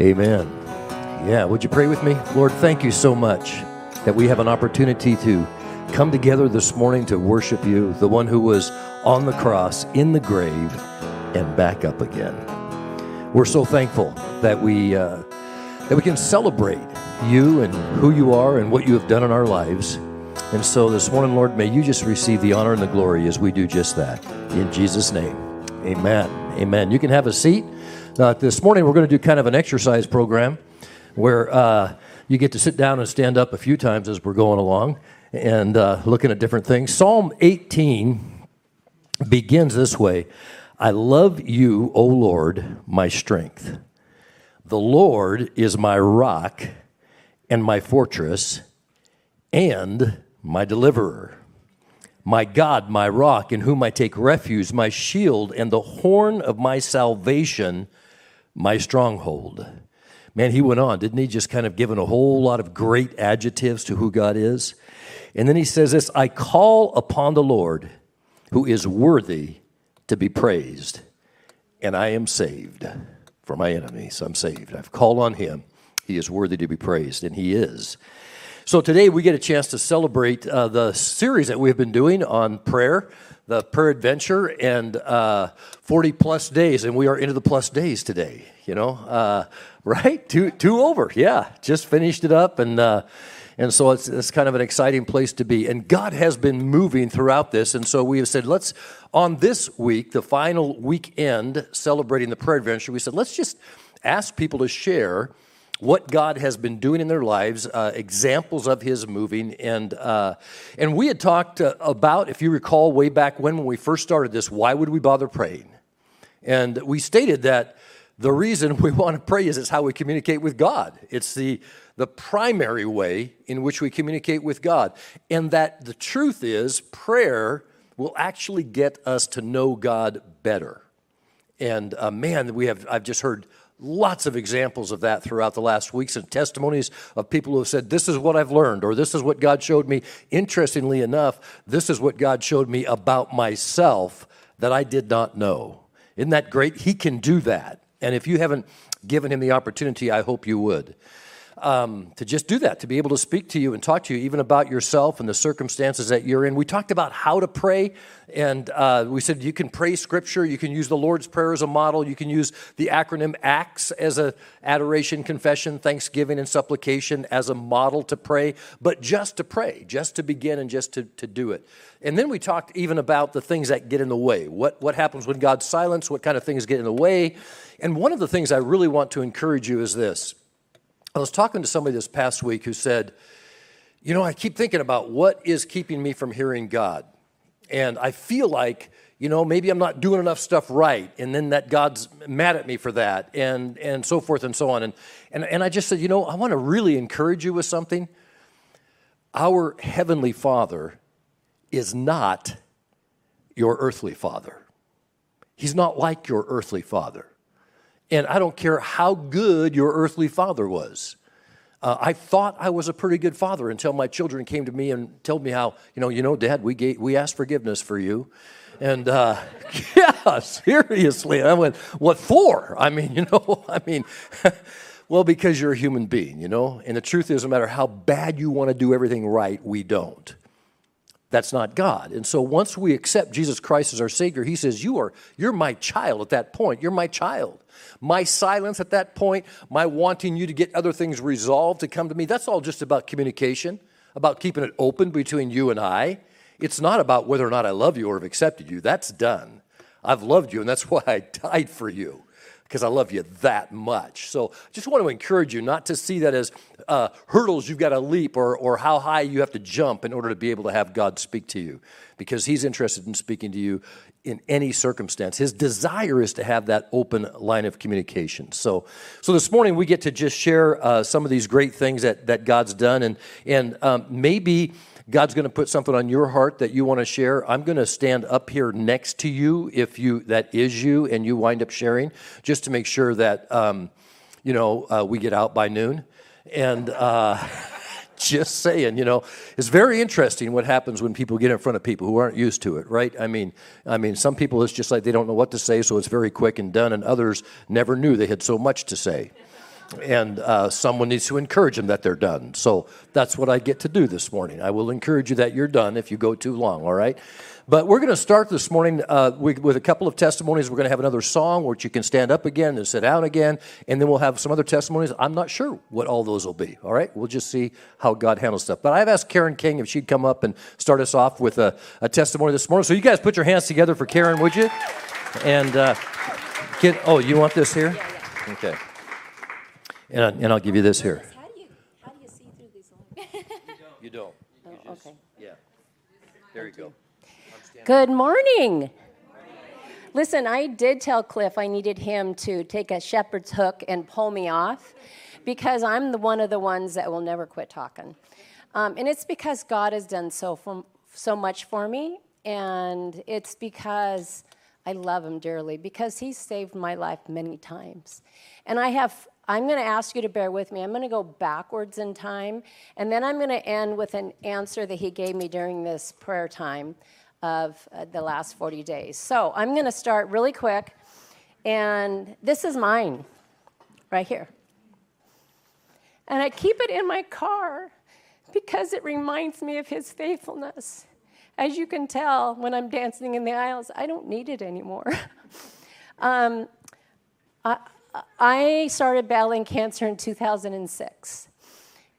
Amen. Yeah, would you pray with me? Lord, thank you so much that we have an opportunity to come together this morning to worship you, the one who was on the cross, in the grave, and back up again. We're so thankful that we uh, that we can celebrate you and who you are and what you have done in our lives. And so this morning, Lord, may you just receive the honor and the glory as we do just that. In Jesus' name, amen. Amen. You can have a seat. Uh, this morning, we're going to do kind of an exercise program where uh, you get to sit down and stand up a few times as we're going along and uh, looking at different things. Psalm 18 begins this way I love you, O Lord, my strength. The Lord is my rock and my fortress and my deliverer my God, my rock, in whom I take refuge, my shield, and the horn of my salvation, my stronghold. Man, he went on, didn't he? Just kind of given a whole lot of great adjectives to who God is. And then he says this I call upon the Lord who is worthy to be praised, and I am saved from my enemies. I'm saved. I've called on him. He is worthy to be praised, and he is. So today we get a chance to celebrate uh, the series that we've been doing on prayer the prayer adventure and uh, 40 plus days and we are into the plus days today you know? Uh, right? Two, two over yeah. Just finished it up and uh, and so it's, it's kind of an exciting place to be. And god has been moving throughout this and so we have said let's on this week the final weekend celebrating the prayer adventure we said let's just ask people to share what God has been doing in their lives, uh, examples of His moving, and uh, and we had talked uh, about, if you recall, way back when when we first started this, why would we bother praying? And we stated that the reason we want to pray is it's how we communicate with God. It's the the primary way in which we communicate with God, and that the truth is prayer will actually get us to know God better. And uh, man, we have I've just heard lots of examples of that throughout the last weeks and testimonies of people who have said, This is what I've learned, or this is what God showed me. Interestingly enough, this is what God showed me about myself that I did not know. Isn't that great? He can do that. And if you haven't given him the opportunity, I hope you would um, to just do that, to be able to speak to you and talk to you even about yourself and the circumstances that you're in. We talked about how to pray, and uh, we said you can pray scripture, you can use the Lord's Prayer as a model, you can use the acronym ACTS as a adoration, confession, thanksgiving, and supplication as a model to pray, but just to pray, just to begin and just to, to do it. And then we talked even about the things that get in the way. What, what happens when God's silence? What kind of things get in the way? And one of the things I really want to encourage you is this I was talking to somebody this past week who said, You know, I keep thinking about what is keeping me from hearing God. And I feel like, you know, maybe I'm not doing enough stuff right, and then that God's mad at me for that, and, and so forth and so on. And, and, and I just said, You know, I want to really encourage you with something. Our Heavenly Father is not your earthly father, He's not like your earthly father. And I don't care how good your earthly father was. Uh, I thought I was a pretty good father until my children came to me and told me how, you know, you know, Dad, we gave, we asked forgiveness for you, and uh, yeah, seriously. And I went, what for? I mean, you know, I mean, well, because you're a human being, you know. And the truth is, no matter how bad you want to do everything right, we don't. That's not God. And so once we accept Jesus Christ as our Savior, He says, "You are, you're my child." At that point, you're my child. My silence at that point, my wanting you to get other things resolved to come to me, that's all just about communication, about keeping it open between you and I. It's not about whether or not I love you or have accepted you. That's done. I've loved you, and that's why I died for you because I love you that much. So I just want to encourage you not to see that as uh, hurdles you've got to leap or, or how high you have to jump in order to be able to have God speak to you because He's interested in speaking to you in any circumstance. His desire is to have that open line of communication. So, so this morning we get to just share uh, some of these great things that, that God's done and, and um, maybe God's going to put something on your heart that you want to share. I'm going to stand up here next to you if you that is you and you wind up sharing, just to make sure that um, you know uh, we get out by noon. And uh, just saying, you know, it's very interesting what happens when people get in front of people who aren't used to it, right? I mean, I mean, some people it's just like they don't know what to say, so it's very quick and done, and others never knew they had so much to say. And uh, someone needs to encourage them that they're done. So that's what I get to do this morning. I will encourage you that you're done if you go too long, all right? But we're going to start this morning uh, with, with, a couple of testimonies. We're going to have another song which you can stand up again and sit down again, and then we'll have some other testimonies. I'm not sure what all those will be, all right? We'll just see how God handles stuff. But I've asked Karen King if she'd come up and start us off with a, a testimony this morning. So you guys put your hands together for Karen, would you? And uh, get, oh, you want this here? Okay. And, I, and I'll give you this here. How do you, how do you see through these lines? you don't. You oh, okay. Yeah. There you go. Good morning. Listen, I did tell Cliff I needed him to take a shepherd's hook and pull me off because I'm the one of the ones that will never quit talking. Um, and it's because God has done so, from, so much for me, and it's because I love him dearly, because he saved my life many times. And I have I'm going to ask you to bear with me. I'm going to go backwards in time, and then I'm going to end with an answer that he gave me during this prayer time of uh, the last 40 days. So I'm going to start really quick, and this is mine right here. And I keep it in my car because it reminds me of his faithfulness. As you can tell, when I'm dancing in the aisles, I don't need it anymore. um, I, I started battling cancer in 2006.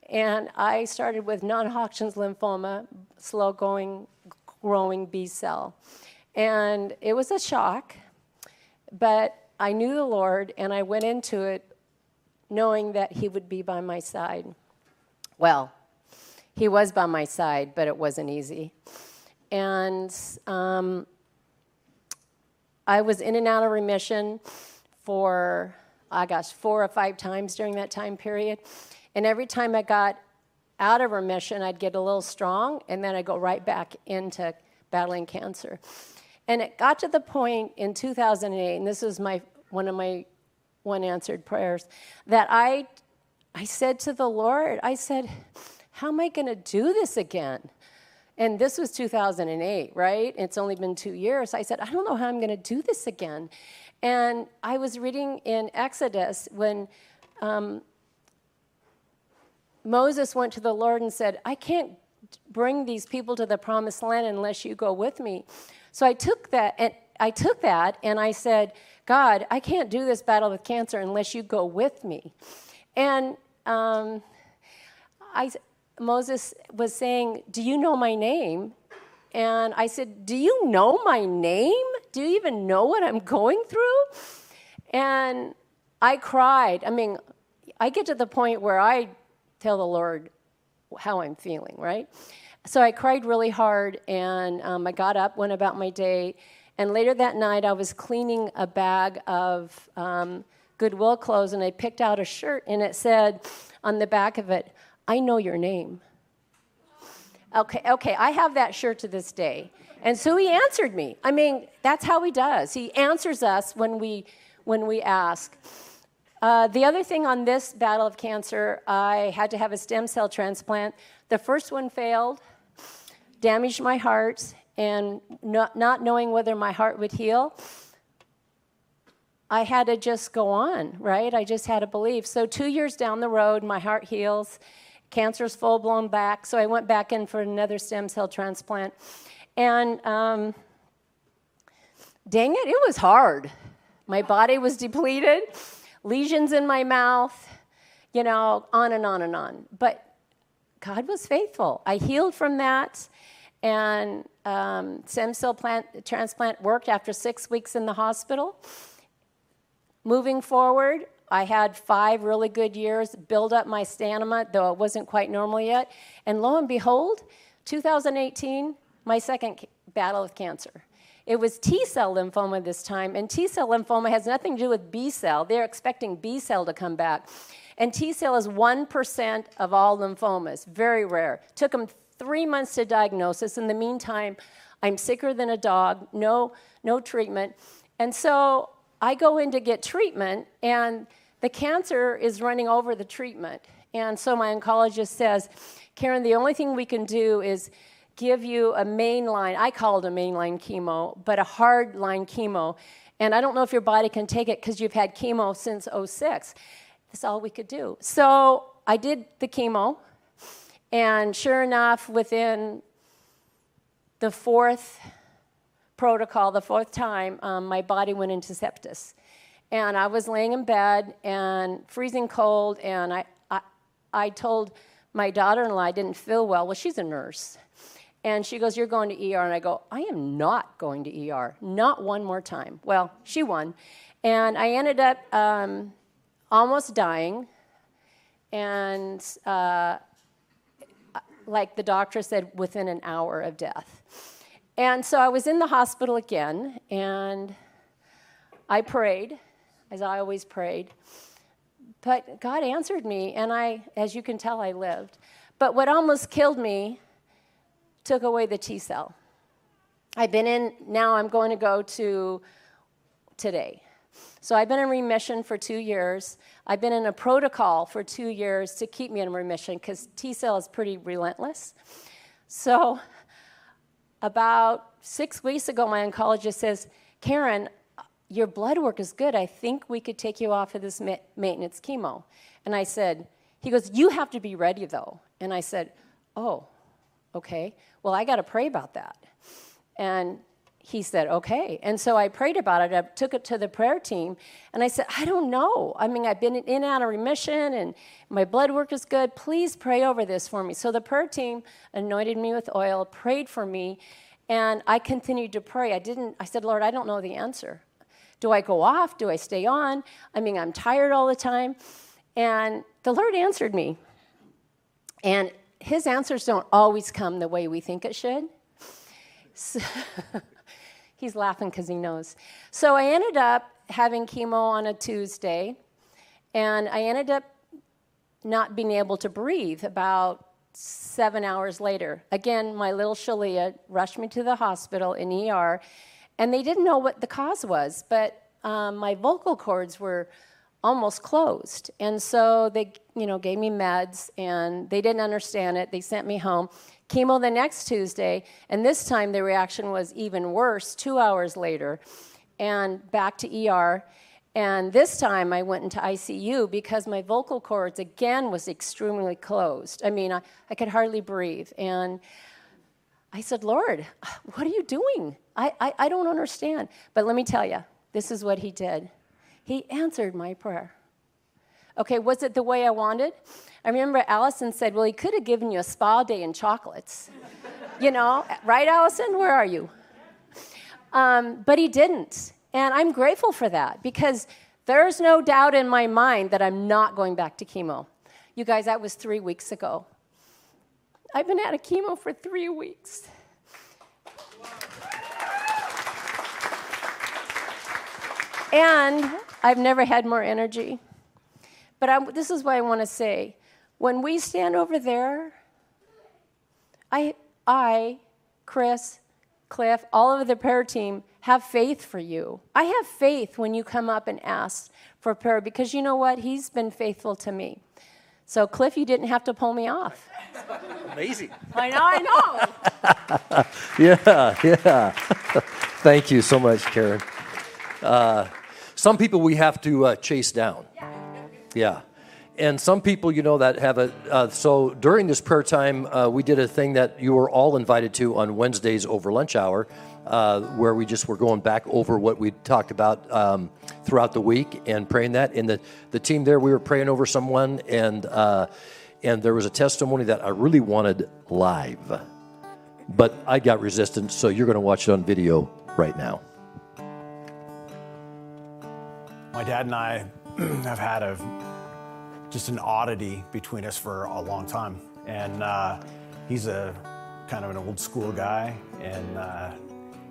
And I started with non Hodgkin's lymphoma, slow going, growing B cell. And it was a shock, but I knew the Lord and I went into it knowing that He would be by my side. Well, He was by my side, but it wasn't easy. And um, I was in and out of remission for I gosh, four or five times during that time period. And every time I got out of remission, I'd get a little strong, and then I'd go right back into battling cancer. And it got to the point in 2008, and this was my one of my one answered prayers, that I I said to the Lord, I said, How am I going to do this again? And this was 2008, right? It's only been two years. I said, I don't know how I'm going to do this again. And I was reading in Exodus when um, Moses went to the Lord and said, I can't bring these people to the promised land unless you go with me. So I took that and I took that and I said, God, I can't do this battle with cancer unless you go with me. And um, I, Moses was saying, Do you know my name? And I said, Do you know my name? Do you even know what I'm going through? And I cried. I mean, I get to the point where I tell the Lord how I'm feeling, right? So I cried really hard, and um, I got up, went about my day, and later that night I was cleaning a bag of um, Goodwill clothes, and I picked out a shirt, and it said on the back of it, I know your name. Okay, okay, I have that shirt to this day. And so he answered me. I mean, that's how he does. He answers us when we when we ask. Uh, the other thing on this battle of cancer, I had to have a stem cell transplant. The first one failed, damaged my heart, and not, not knowing whether my heart would heal, I had to just go on, right? I just had to believe. So, two years down the road, my heart heals, cancer's full blown back. So I went back in for another stem cell transplant. And um, dang it, it was hard. My body was depleted, lesions in my mouth, you know, on and on and on. But God was faithful. I healed from that. And um, stem cell plant, transplant worked after six weeks in the hospital. Moving forward, I had five really good years, build up my stamina, though it wasn't quite normal yet. And lo and behold, 2018, my second battle with cancer. It was T cell lymphoma this time, and T cell lymphoma has nothing to do with B cell. They're expecting B cell to come back. And T cell is 1% of all lymphomas, very rare. Took them three months to diagnosis. In the meantime, I'm sicker than a dog, no, no treatment. And so I go in to get treatment, and the cancer is running over the treatment. And so my oncologist says, Karen, the only thing we can do is give you a mainline, I call it a mainline chemo, but a hard line chemo. And I don't know if your body can take it because you've had chemo since 06. That's all we could do. So I did the chemo, and sure enough, within the fourth protocol, the fourth time, um, my body went into sepsis. And I was laying in bed and freezing cold, and I, I, I told my daughter in law I didn't feel well. Well, she's a nurse. And she goes, You're going to ER. And I go, I am not going to ER. Not one more time. Well, she won. And I ended up um, almost dying. And uh, like the doctor said, within an hour of death. And so I was in the hospital again, and I prayed, as I always prayed. But God answered me, and I, as you can tell, I lived. But what almost killed me took away the T cell. I've been in, now I'm going to go to today. So I've been in remission for two years. I've been in a protocol for two years to keep me in remission because T cell is pretty relentless. So about six weeks ago, my oncologist says, Karen, your blood work is good. I think we could take you off of this ma- maintenance chemo. And I said, he goes, you have to be ready though. And I said, oh, okay. Well, I got to pray about that. And he said, okay. And so I prayed about it. I took it to the prayer team. And I said, I don't know. I mean, I've been in and out of remission and my blood work is good. Please pray over this for me. So the prayer team anointed me with oil, prayed for me. And I continued to pray. I didn't, I said, Lord, I don't know the answer. Do I go off? Do I stay on? I mean, I'm tired all the time. And the Lord answered me. And his answers don't always come the way we think it should. So he's laughing because he knows. So I ended up having chemo on a Tuesday, and I ended up not being able to breathe about seven hours later. Again, my little Shalia rushed me to the hospital in ER, and they didn't know what the cause was, but um, my vocal cords were almost closed. And so they, you know, gave me meds and they didn't understand it. They sent me home. Chemo the next Tuesday, and this time the reaction was even worse 2 hours later and back to ER. And this time I went into ICU because my vocal cords again was extremely closed. I mean, I, I could hardly breathe. And I said, Lord, what are you doing? I, I, I don't understand. But let me tell you, this is what he did. He answered my prayer. Okay, was it the way I wanted? I remember Allison said, Well, he could have given you a spa day and chocolates. you know, right, Allison? Where are you? Um, but he didn't. And I'm grateful for that because there's no doubt in my mind that I'm not going back to chemo. You guys, that was three weeks ago. I've been out of chemo for three weeks. And I've never had more energy. But I, this is what I want to say. When we stand over there, I, I, Chris, Cliff, all of the prayer team have faith for you. I have faith when you come up and ask for prayer because you know what? He's been faithful to me. So, Cliff, you didn't have to pull me off. Amazing. I know, I know. yeah, yeah. Thank you so much, Karen. Uh, some people we have to uh, chase down. Yeah. And some people, you know, that have a. Uh, so during this prayer time, uh, we did a thing that you were all invited to on Wednesdays over lunch hour, uh, where we just were going back over what we talked about um, throughout the week and praying that. And the, the team there, we were praying over someone, and uh, and there was a testimony that I really wanted live, but I got resistance. So you're going to watch it on video right now. My dad and I have had a just an oddity between us for a long time, and uh, he's a kind of an old school guy, and uh,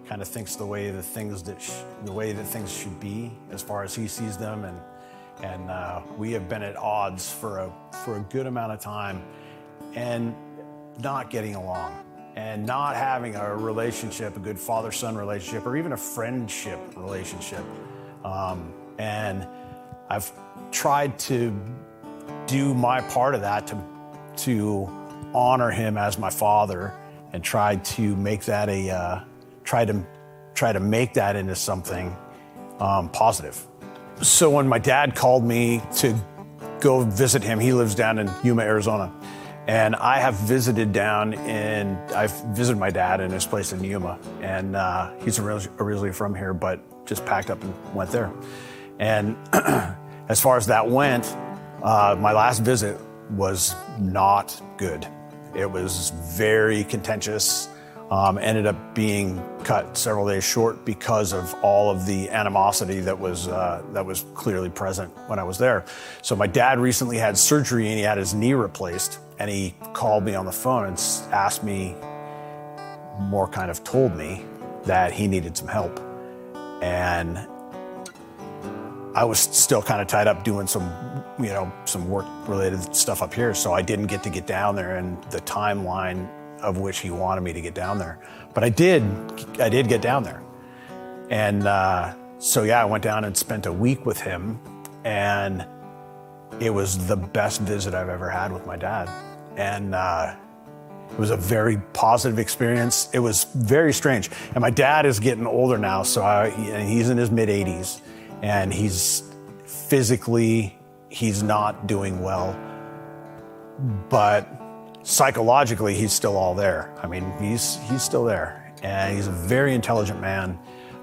kind of thinks the way the things that sh- the way that things should be as far as he sees them, and and uh, we have been at odds for a for a good amount of time, and not getting along and not having a relationship, a good father son relationship, or even a friendship relationship. Um, and I've tried to do my part of that to, to honor him as my father and tried to make that a, uh, try to, try to make that into something um, positive. So when my dad called me to go visit him. He lives down in Yuma, Arizona. And I have visited down in, I've visited my dad in his place in Yuma. And uh, he's originally from here, but just packed up and went there. And as far as that went, uh, my last visit was not good. It was very contentious. Um, ended up being cut several days short because of all of the animosity that was uh, that was clearly present when I was there. So my dad recently had surgery and he had his knee replaced, and he called me on the phone and asked me, more kind of told me that he needed some help, and I was still kind of tied up doing some you know some work related stuff up here, so I didn't get to get down there, and the timeline of which he wanted me to get down there. But I did, I did get down there. And uh, so, yeah, I went down and spent a week with him. And it was the best visit I've ever had with my dad. And uh, it was a very positive experience. It was very strange. And my dad is getting older now, so I, he's in his mid 80s. And he's physically, he's not doing well. But psychologically, he's still all there. I mean, he's he's still there, and he's a very intelligent man.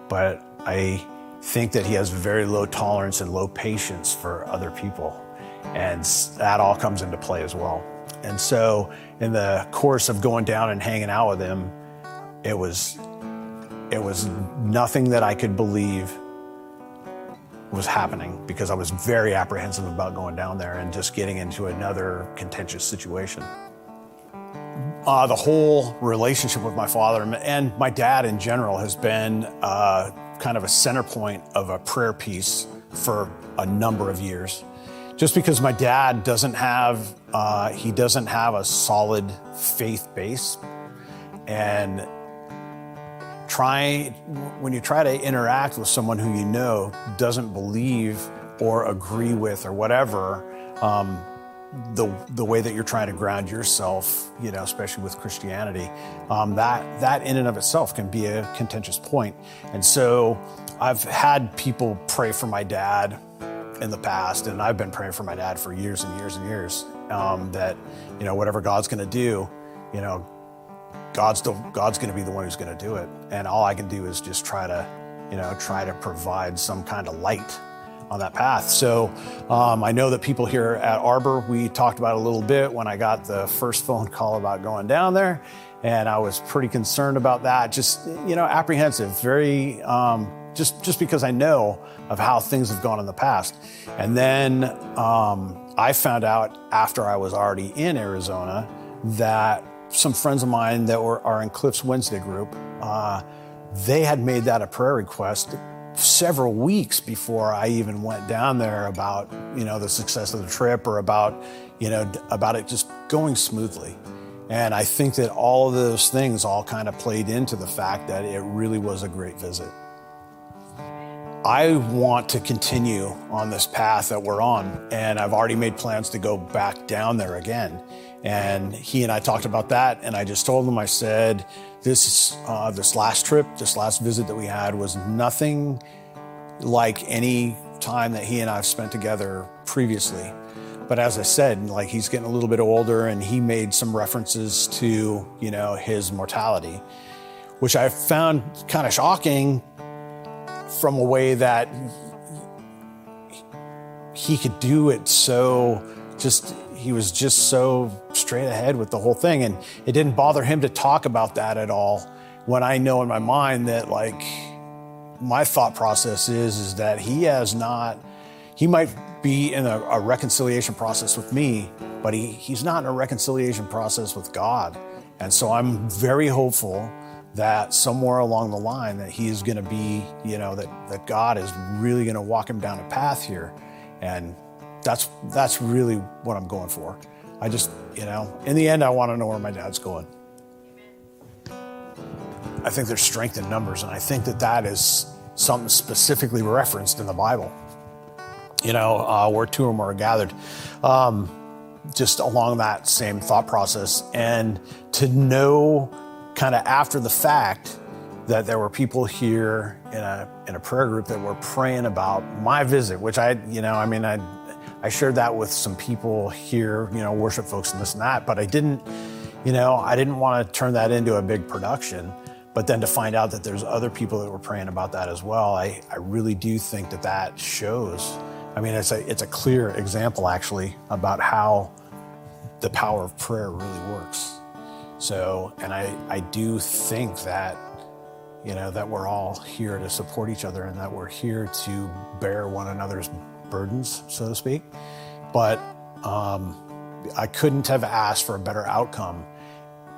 But I think that he has very low tolerance and low patience for other people, and that all comes into play as well. And so, in the course of going down and hanging out with him, it was it was nothing that I could believe was happening because I was very apprehensive about going down there and just getting into another contentious situation uh, the whole relationship with my father and my dad in general has been uh, kind of a center point of a prayer piece for a number of years. Just because my dad doesn't have, uh, he doesn't have a solid faith base, and try when you try to interact with someone who you know doesn't believe or agree with or whatever. Um, the the way that you're trying to ground yourself, you know, especially with Christianity, um, that that in and of itself can be a contentious point. And so, I've had people pray for my dad in the past, and I've been praying for my dad for years and years and years. Um, that you know, whatever God's going to do, you know, God's the, God's going to be the one who's going to do it, and all I can do is just try to, you know, try to provide some kind of light on that path. So um, I know that people here at Arbor, we talked about a little bit when I got the first phone call about going down there. And I was pretty concerned about that, just, you know, apprehensive, very, um, just, just because I know of how things have gone in the past. And then um, I found out after I was already in Arizona that some friends of mine that were, are in Cliff's Wednesday group, uh, they had made that a prayer request several weeks before I even went down there about, you know, the success of the trip or about, you know, about it just going smoothly. And I think that all of those things all kind of played into the fact that it really was a great visit. I want to continue on this path that we're on, and I've already made plans to go back down there again. And he and I talked about that, and I just told him, I said, this uh, this last trip, this last visit that we had was nothing like any time that he and I've spent together previously. But as I said, like he's getting a little bit older, and he made some references to you know his mortality, which I found kind of shocking from a way that he could do it so just he was just so straight ahead with the whole thing. And it didn't bother him to talk about that at all when I know in my mind that, like, my thought process is, is that he has not, he might be in a, a reconciliation process with me, but he, he's not in a reconciliation process with God. And so I'm very hopeful that somewhere along the line that he is going to be, you know, that, that God is really going to walk him down a path here and that's that's really what I'm going for. I just, you know, in the end, I want to know where my dad's going. I think there's strength in numbers, and I think that that is something specifically referenced in the Bible. You know, uh, where two or more are gathered, um, just along that same thought process, and to know, kind of after the fact, that there were people here in a in a prayer group that were praying about my visit, which I, you know, I mean, I I shared that with some people here, you know, worship folks and this and that, but I didn't, you know, I didn't want to turn that into a big production. But then to find out that there's other people that were praying about that as well, I, I really do think that that shows. I mean, it's a, it's a clear example actually about how the power of prayer really works. So, and I, I do think that, you know, that we're all here to support each other and that we're here to bear one another's burdens, so to speak. But um, I couldn't have asked for a better outcome.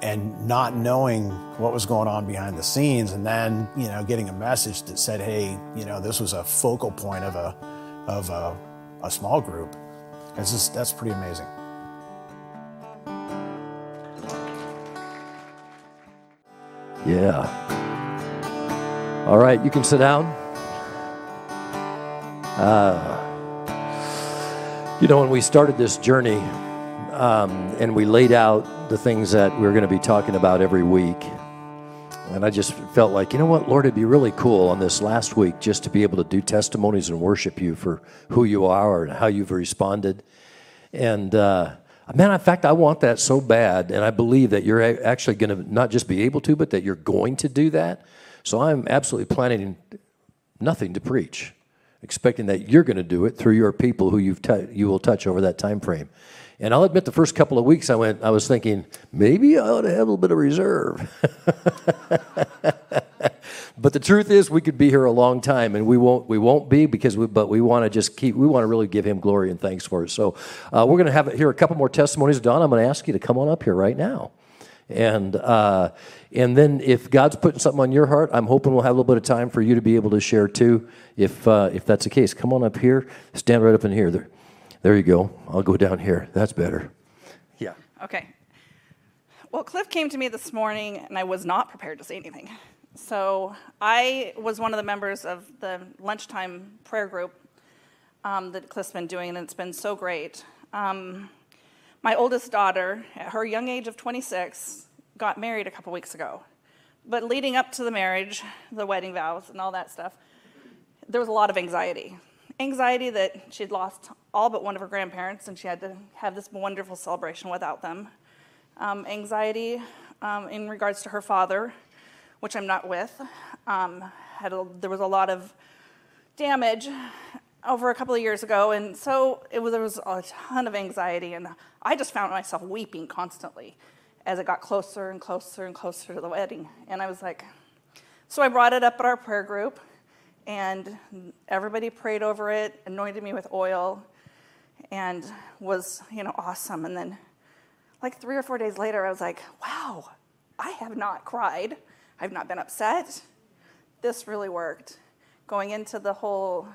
And not knowing what was going on behind the scenes, and then you know getting a message that said, "Hey, you know this was a focal point of a of a, a small group." It's just that's pretty amazing. Yeah. All right, you can sit down. Uh, you know, when we started this journey um, and we laid out the things that we are going to be talking about every week, and I just felt like, you know what, Lord, it'd be really cool on this last week just to be able to do testimonies and worship you for who you are and how you've responded. And, uh, Man, in fact, I want that so bad, and I believe that you're actually going to not just be able to, but that you're going to do that. So I'm absolutely planning nothing to preach, expecting that you're going to do it through your people who you've you will touch over that time frame. And I'll admit, the first couple of weeks, I went, I was thinking maybe I ought to have a little bit of reserve. but the truth is, we could be here a long time, and we won't. We won't be because we. But we want to just keep. We want to really give Him glory and thanks for it. So uh, we're going to have here a couple more testimonies. Don, I'm going to ask you to come on up here right now, and uh, and then if God's putting something on your heart, I'm hoping we'll have a little bit of time for you to be able to share too. If uh, if that's the case, come on up here. Stand right up in here. There. There you go. I'll go down here. That's better. Yeah. Okay. Well, Cliff came to me this morning, and I was not prepared to say anything. So I was one of the members of the lunchtime prayer group um, that Cliff's been doing, and it's been so great. Um, my oldest daughter, at her young age of 26, got married a couple weeks ago. But leading up to the marriage, the wedding vows, and all that stuff, there was a lot of anxiety. Anxiety that she'd lost all but one of her grandparents, and she had to have this wonderful celebration without them. Um, anxiety um, in regards to her father, which I'm not with. Um, had a, there was a lot of damage over a couple of years ago, and so it was, there was a ton of anxiety, and I just found myself weeping constantly as it got closer and closer and closer to the wedding. And I was like, so I brought it up at our prayer group, and everybody prayed over it, anointed me with oil, and was, you know, awesome. And then, like three or four days later, I was like, wow, I have not cried. I've not been upset. This really worked. Going into the whole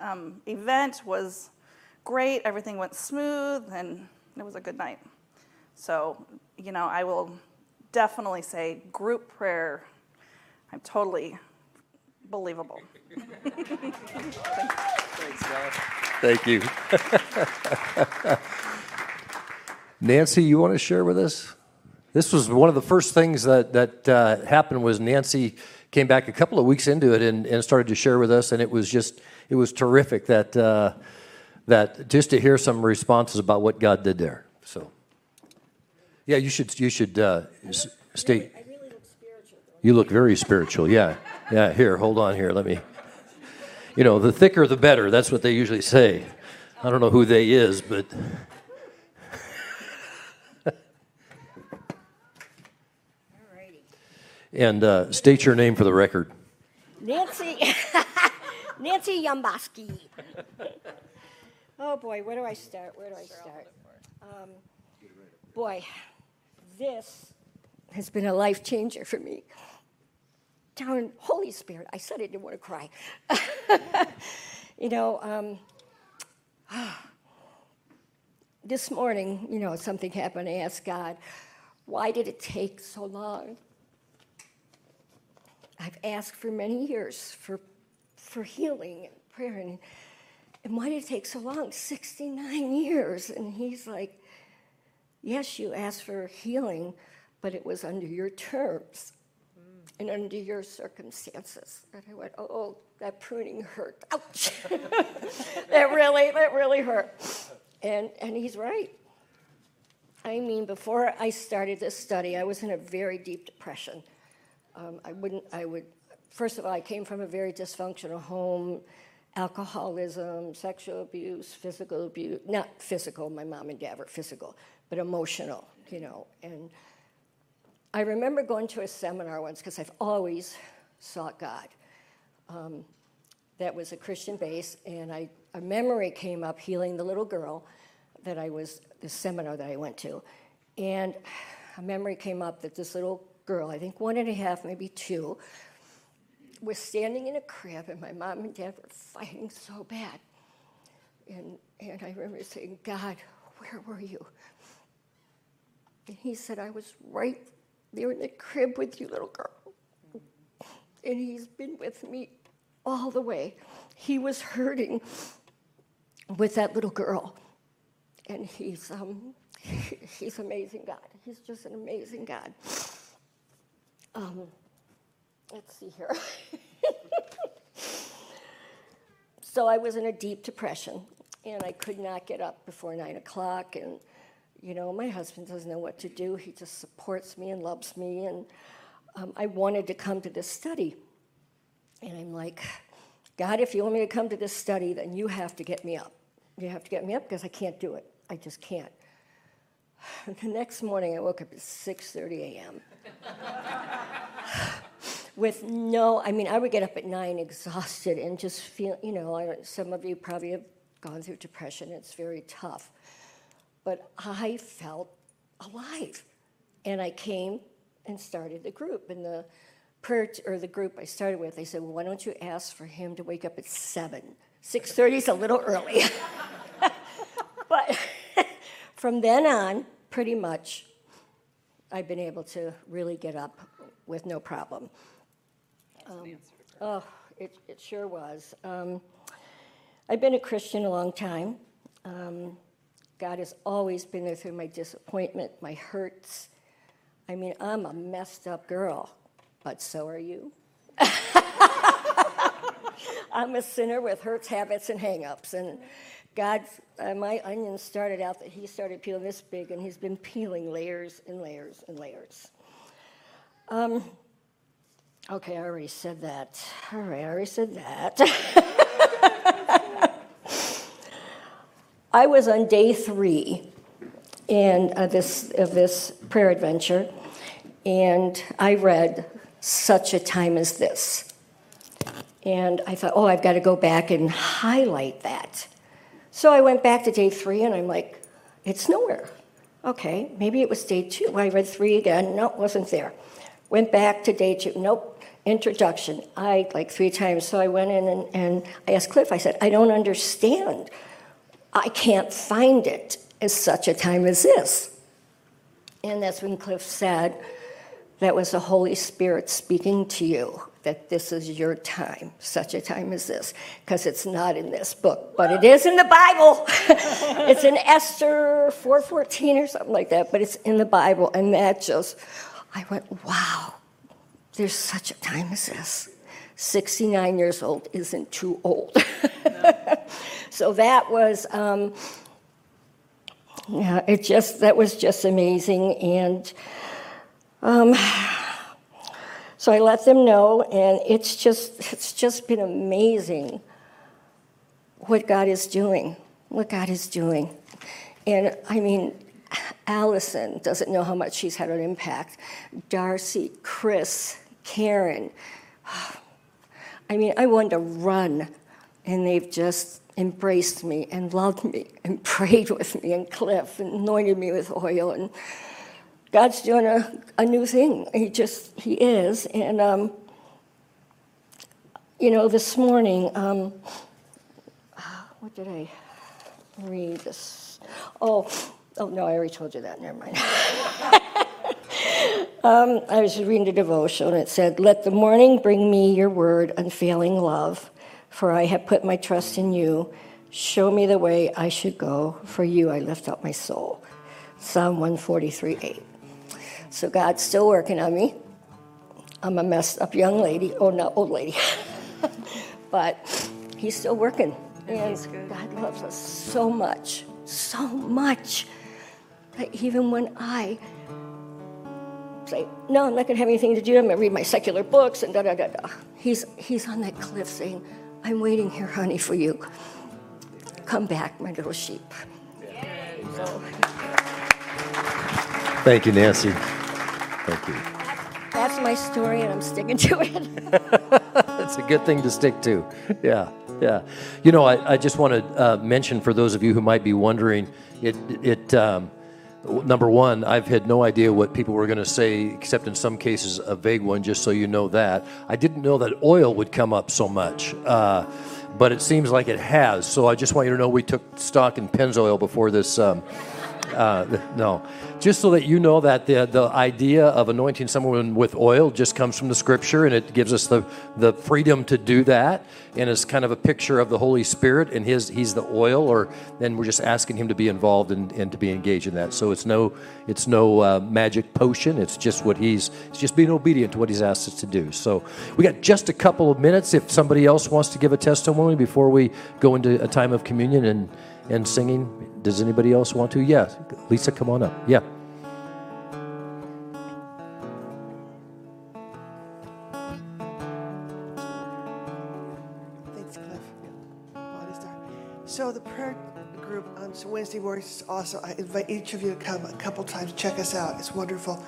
um, event was great. Everything went smooth, and it was a good night. So, you know, I will definitely say group prayer. I'm totally believable. Thanks, Thank you. Nancy, you want to share with us? This was one of the first things that that uh, happened. Was Nancy came back a couple of weeks into it and, and started to share with us, and it was just it was terrific that uh, that just to hear some responses about what God did there. So, yeah, you should you should uh, stay. You look very spiritual. Yeah, yeah. Here, hold on. Here, let me you know, the thicker the better. That's what they usually say. I don't know who they is, but. and uh, state your name for the record. Nancy, Nancy Yamboski. oh boy, where do I start? Where do I start? Um, boy, this has been a life changer for me darn Holy Spirit. I said I didn't want to cry. you know, um, this morning, you know, something happened. I asked God, why did it take so long? I've asked for many years for, for healing and prayer, and, and why did it take so long? 69 years. And he's like, Yes, you asked for healing, but it was under your terms and under your circumstances. And I went, oh, that pruning hurt. Ouch. that really, that really hurt. And, and he's right. I mean, before I started this study, I was in a very deep depression. Um, I wouldn't, I would, first of all, I came from a very dysfunctional home, alcoholism, sexual abuse, physical abuse, not physical, my mom and dad were physical, but emotional, you know. And I remember going to a seminar once because I've always sought God. Um, that was a Christian base, and I, a memory came up healing the little girl that I was, the seminar that I went to. And a memory came up that this little girl, I think one and a half, maybe two, was standing in a crib, and my mom and dad were fighting so bad. And, and I remember saying, God, where were you? And he said, I was right there in the crib with you, little girl. And he's been with me all the way. He was hurting with that little girl. And he's, um, he's amazing God. He's just an amazing God. Um, let's see here. so I was in a deep depression, and I could not get up before nine o'clock. And you know, my husband doesn't know what to do. He just supports me and loves me. And um, I wanted to come to this study. And I'm like, God, if you want me to come to this study, then you have to get me up. You have to get me up because I can't do it. I just can't. The next morning, I woke up at 6:30 a.m. with no, I mean, I would get up at nine, exhausted, and just feel, you know, some of you probably have gone through depression. It's very tough, but I felt alive, and I came and started the group, and the prayer or the group I started with, they said, well, why don't you ask for him to wake up at 7? 6.30 is a little early. but from then on, pretty much, I've been able to really get up with no problem. Um, oh, it, it sure was. Um, I've been a Christian a long time. Um, God has always been there through my disappointment, my hurts. I mean, I'm a messed up girl but so are you. I'm a sinner with hurts, habits, and hangups. And God, uh, my onion started out that he started peeling this big, and he's been peeling layers and layers and layers. Um, okay, I already said that. All right, I already said that. I was on day three and uh, this of this prayer adventure, and I read such a time as this. And I thought, oh, I've got to go back and highlight that. So I went back to day three and I'm like, it's nowhere. Okay, maybe it was day two. I read three again. No, it wasn't there. Went back to day two. Nope. Introduction. I like three times. So I went in and, and I asked Cliff, I said, I don't understand. I can't find it at such a time as this. And that's when Cliff said, that was the Holy Spirit speaking to you that this is your time, such a time as this, because it's not in this book, but it is in the Bible. it's in Esther 4:14 or something like that, but it's in the Bible, and that just, I went, wow, there's such a time as this. 69 years old isn't too old. so that was, um, yeah, it just that was just amazing, and. Um, so I let them know, and it's just it's just been amazing what God is doing, what God is doing, and I mean, Allison doesn't know how much she's had an impact. Darcy, Chris, Karen. I mean, I wanted to run, and they've just embraced me and loved me and prayed with me and Cliff and anointed me with oil and God's doing a, a new thing. He just, He is. And, um, you know, this morning, um, what did I read? This? Oh, oh no, I already told you that. Never mind. um, I was reading the devotion. It said, Let the morning bring me your word, unfailing love, for I have put my trust in you. Show me the way I should go. For you I lift up my soul. Psalm 143 8. So God's still working on me. I'm a messed up young lady. Oh, not old lady. but He's still working. And God loves us so much, so much that even when I say, no, I'm not going to have anything to do, I'm going to read my secular books and da da da da, he's, he's on that cliff saying, I'm waiting here, honey, for you. Come back, my little sheep. So, Thank you, Nancy. Thank you. that's my story, and I'm sticking to it. It's a good thing to stick to. Yeah, yeah. You know, I, I just want to uh, mention for those of you who might be wondering, it, it um, number one, I've had no idea what people were going to say, except in some cases a vague one, just so you know that. I didn't know that oil would come up so much. Uh, but it seems like it has. So I just want you to know we took stock in Pennzoil before this. Um, uh, no, just so that you know that the the idea of anointing someone with oil just comes from the Scripture, and it gives us the the freedom to do that, and it's kind of a picture of the Holy Spirit, and his he's the oil, or then we're just asking him to be involved and, and to be engaged in that. So it's no it's no uh, magic potion. It's just what he's it's just being obedient to what he's asked us to do. So we got just a couple of minutes. If somebody else wants to give a testimony before we go into a time of communion and and singing. Does anybody else want to? Yeah, Lisa, come on up. Yeah. Thanks, Cliff. So the prayer group on Wednesday mornings is awesome. I invite each of you to come a couple times. Check us out. It's wonderful.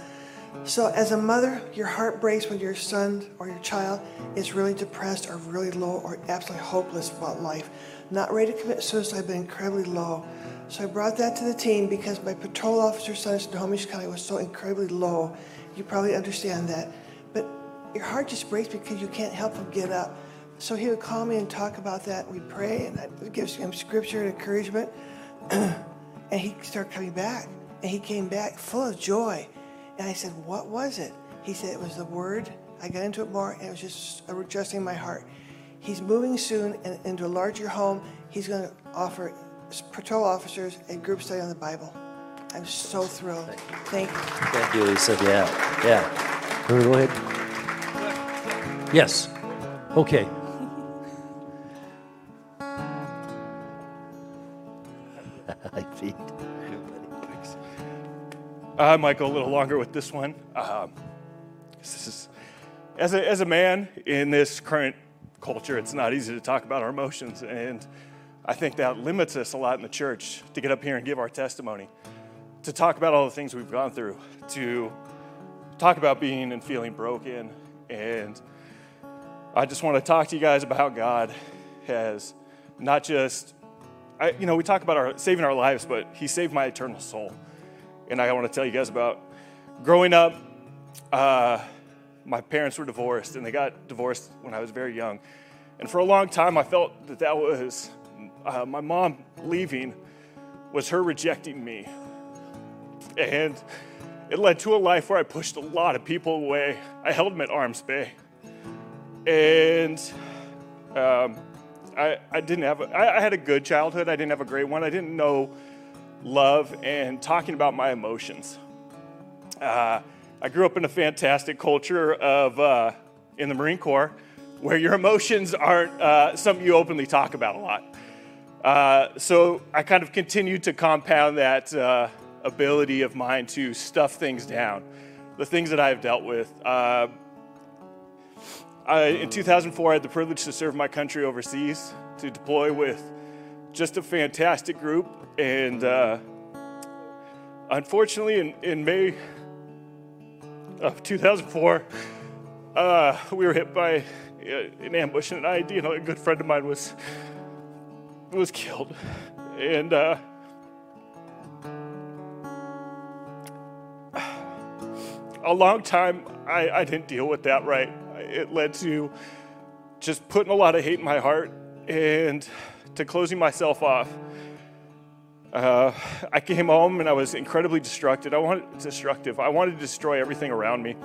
So as a mother, your heart breaks when your son or your child is really depressed or really low or absolutely hopeless about life. Not ready to commit suicide, but incredibly low. So I brought that to the team because my patrol officer son in Snohomish County was so incredibly low. You probably understand that. But your heart just breaks because you can't help him get up. So he would call me and talk about that. We'd pray, and I'd give him scripture and encouragement. and he started coming back. And he came back full of joy. And I said, What was it? He said, It was the word. I got into it more, and it was just adjusting my heart. He's moving soon in- into a larger home. He's going to offer patrol officers and group study on the Bible. I'm so thrilled. Thank you. Thank you, Lisa. Yeah, yeah. Go ahead. Yes. Okay. I feed. I might go a little longer with this one. Um, this is, as, a, as a man in this current culture, it's not easy to talk about our emotions. And I think that limits us a lot in the church to get up here and give our testimony, to talk about all the things we've gone through, to talk about being and feeling broken. And I just want to talk to you guys about how God has not just, I, you know, we talk about our saving our lives, but He saved my eternal soul. And I want to tell you guys about growing up. Uh, my parents were divorced, and they got divorced when I was very young. And for a long time, I felt that that was uh, my mom leaving was her rejecting me. And it led to a life where I pushed a lot of people away. I held them at arm's bay. And um, I, I didn't have, a, I, I had a good childhood. I didn't have a great one. I didn't know love and talking about my emotions. Uh, I grew up in a fantastic culture of uh, in the Marine Corps where your emotions aren't uh, something you openly talk about a lot. Uh, so I kind of continued to compound that uh, ability of mine to stuff things down, the things that I've dealt with. Uh, I, in 2004, I had the privilege to serve my country overseas, to deploy with just a fantastic group. And uh, unfortunately, in, in May of 2004, uh, we were hit by uh, an ambush, and I, you know, a good friend of mine was was killed, and uh, a long time I, I didn't deal with that right. It led to just putting a lot of hate in my heart and to closing myself off. Uh, I came home and I was incredibly destructive. I wanted destructive. I wanted to destroy everything around me.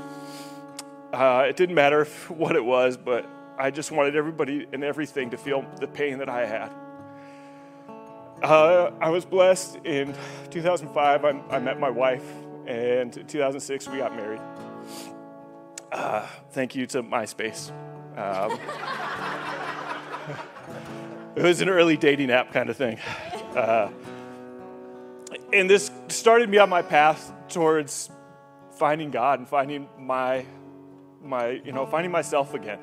Uh, it didn't matter what it was, but I just wanted everybody and everything to feel the pain that I had. Uh, I was blessed in 2005. I, I, met my wife, and in 2006 we got married. Uh, thank you to MySpace. Um, it was an early dating app kind of thing. Uh, and this started me on my path towards finding God and finding my, my you know, finding myself again.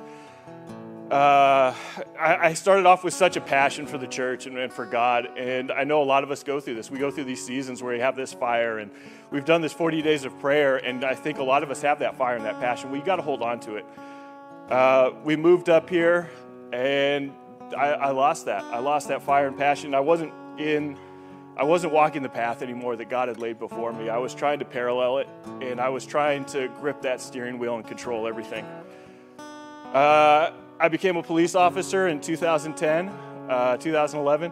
Uh, I, I, started off with such a passion for the church and, and, for God, and I know a lot of us go through this. We go through these seasons where we have this fire, and we've done this 40 days of prayer, and I think a lot of us have that fire and that passion. We got to hold on to it. Uh, we moved up here, and I, I lost that. I lost that fire and passion. I wasn't in I wasn't walking the path anymore that God had laid before me. I was trying to parallel it, and I was trying to grip that steering wheel and control everything. Uh, I became a police officer in 2010, uh, 2011,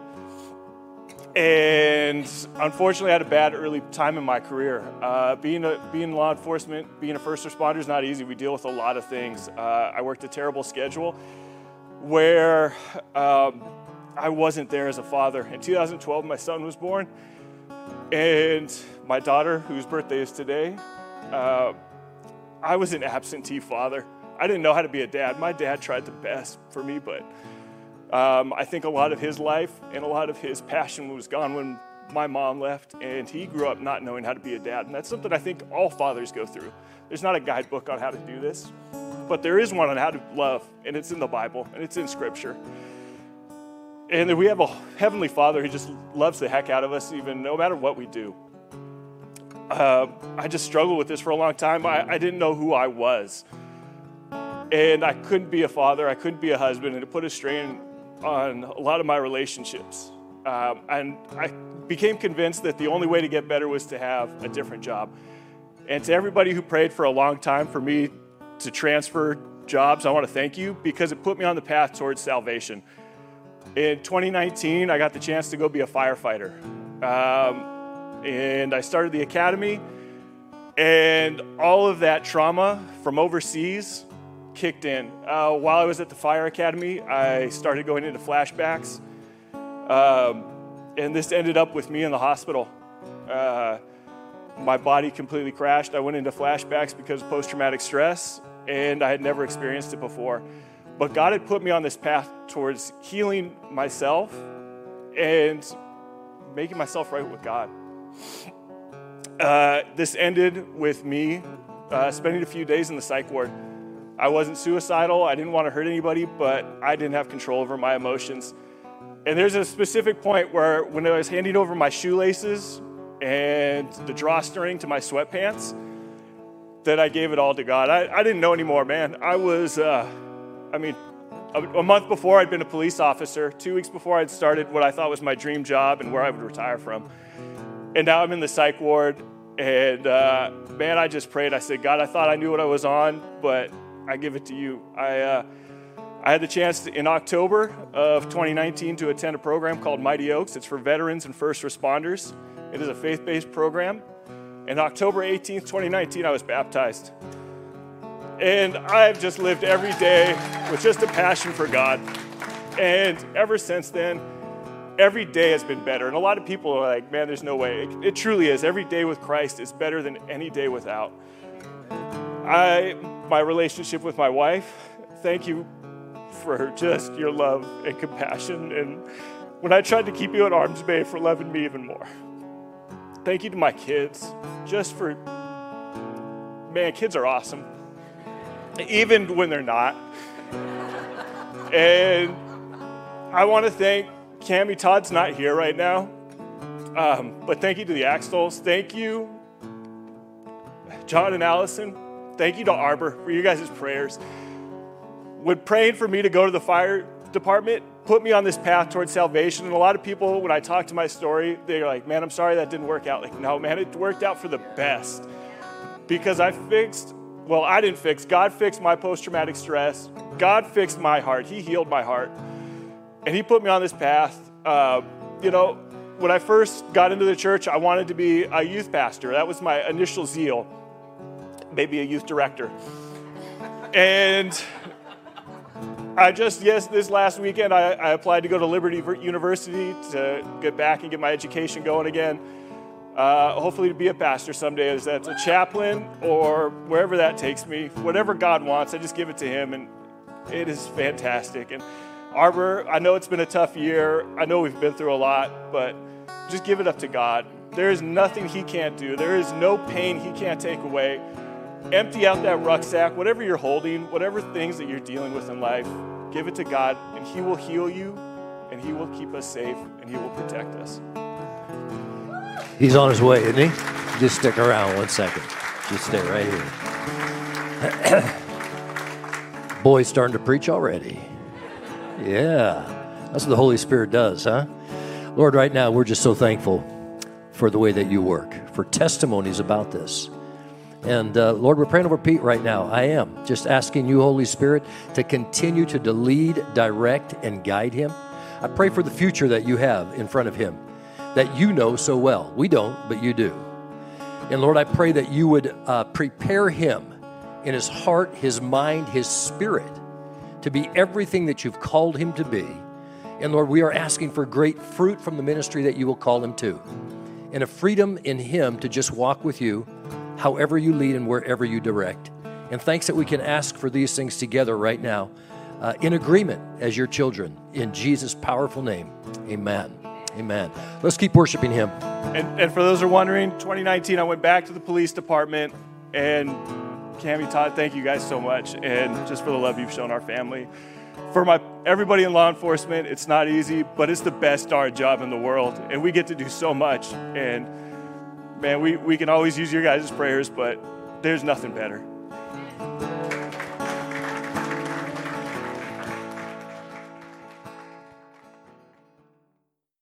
and unfortunately, I had a bad early time in my career. Uh, being a, being law enforcement, being a first responder is not easy. We deal with a lot of things. Uh, I worked a terrible schedule where. Um, I wasn't there as a father. In 2012, my son was born, and my daughter, whose birthday is today, uh, I was an absentee father. I didn't know how to be a dad. My dad tried the best for me, but um, I think a lot of his life and a lot of his passion was gone when my mom left, and he grew up not knowing how to be a dad. And that's something I think all fathers go through. There's not a guidebook on how to do this, but there is one on how to love, and it's in the Bible and it's in Scripture. And we have a Heavenly Father who just loves the heck out of us, even no matter what we do. Uh, I just struggled with this for a long time. I, I didn't know who I was. And I couldn't be a father, I couldn't be a husband, and it put a strain on a lot of my relationships. Um, and I became convinced that the only way to get better was to have a different job. And to everybody who prayed for a long time for me to transfer jobs, I want to thank you because it put me on the path towards salvation. In 2019, I got the chance to go be a firefighter. Um, and I started the academy, and all of that trauma from overseas kicked in. Uh, while I was at the fire academy, I started going into flashbacks. Um, and this ended up with me in the hospital. Uh, my body completely crashed. I went into flashbacks because of post traumatic stress, and I had never experienced it before. But God had put me on this path towards healing myself and making myself right with God. Uh, this ended with me uh, spending a few days in the psych ward. I wasn't suicidal, I didn't want to hurt anybody, but I didn't have control over my emotions. And there's a specific point where, when I was handing over my shoelaces and the drawstring to my sweatpants, that I gave it all to God. I, I didn't know anymore, man. I was. Uh, I mean, a, a, month before I'd been a police officer, two weeks before I'd started what I thought was my dream job and where I would retire from. And now I'm in the psych ward. And uh, man, I just prayed. I said, God, I thought I knew what I was on, but I give it to you. I, uh, I had the chance to, in October of 2019 to attend a program called Mighty Oaks. It's for veterans and first responders. It is a faith based program. And October 18th, 2019, I was baptized. And I've just lived every day with just a passion for God. And ever since then, every day has been better. And a lot of people are like, man, there's no way. It, it truly is. Every day with Christ is better than any day without. I, my relationship with my wife, thank you for just your love and compassion. And when I tried to keep you at arm's bay for loving me even more. Thank you to my kids, just for, man, kids are awesome even when they're not. And I want to thank Cami Todd's not here right now, um, but thank you to the Axtells. Thank you, John and Allison. Thank you to Arbor for you guys' prayers. When praying for me to go to the fire department, put me on this path towards salvation. And a lot of people, when I talk to my story, they're like, man, I'm sorry that didn't work out. Like, no, man, it worked out for the best because I fixed well, I didn't fix. God fixed my post traumatic stress. God fixed my heart. He healed my heart. And He put me on this path. Uh, you know, when I first got into the church, I wanted to be a youth pastor. That was my initial zeal, maybe a youth director. And I just, yes, this last weekend, I, I applied to go to Liberty University to get back and get my education going again uh, hopefully to be a pastor someday, as that's a chaplain or wherever that takes me. Whatever God wants, I just give it to Him, and it is fantastic. And Arbor, I know it's been a tough year. I know we've been through a lot, but just give it up to God. There is nothing He can't do, there is no pain He can't take away. Empty out that rucksack, whatever you're holding, whatever things that you're dealing with in life, give it to God, and He will heal you, and He will keep us safe, and He will protect us. He's on his way, isn't he? Just stick around one second. Just stay right here. Boy's starting to preach already. Yeah. That's what the Holy Spirit does, huh? Lord, right now we're just so thankful for the way that you work, for testimonies about this. And uh, Lord, we're praying over Pete right now. I am just asking you, Holy Spirit, to continue to lead, direct, and guide him. I pray for the future that you have in front of him, that you know so well. We don't, but you do. And Lord, I pray that you would uh, prepare him in his heart, his mind, his spirit to be everything that you've called him to be. And Lord, we are asking for great fruit from the ministry that you will call him to, and a freedom in him to just walk with you however you lead and wherever you direct. And thanks that we can ask for these things together right now uh, in agreement as your children. In Jesus' powerful name, amen. Amen. Let's keep worshiping him. And, and for those who are wondering, 2019, I went back to the police department and Cami, Todd, thank you guys so much, and just for the love you've shown our family. For my everybody in law enforcement, it's not easy, but it's the best darn job in the world, and we get to do so much. And man, we, we can always use your guys' prayers, but there's nothing better.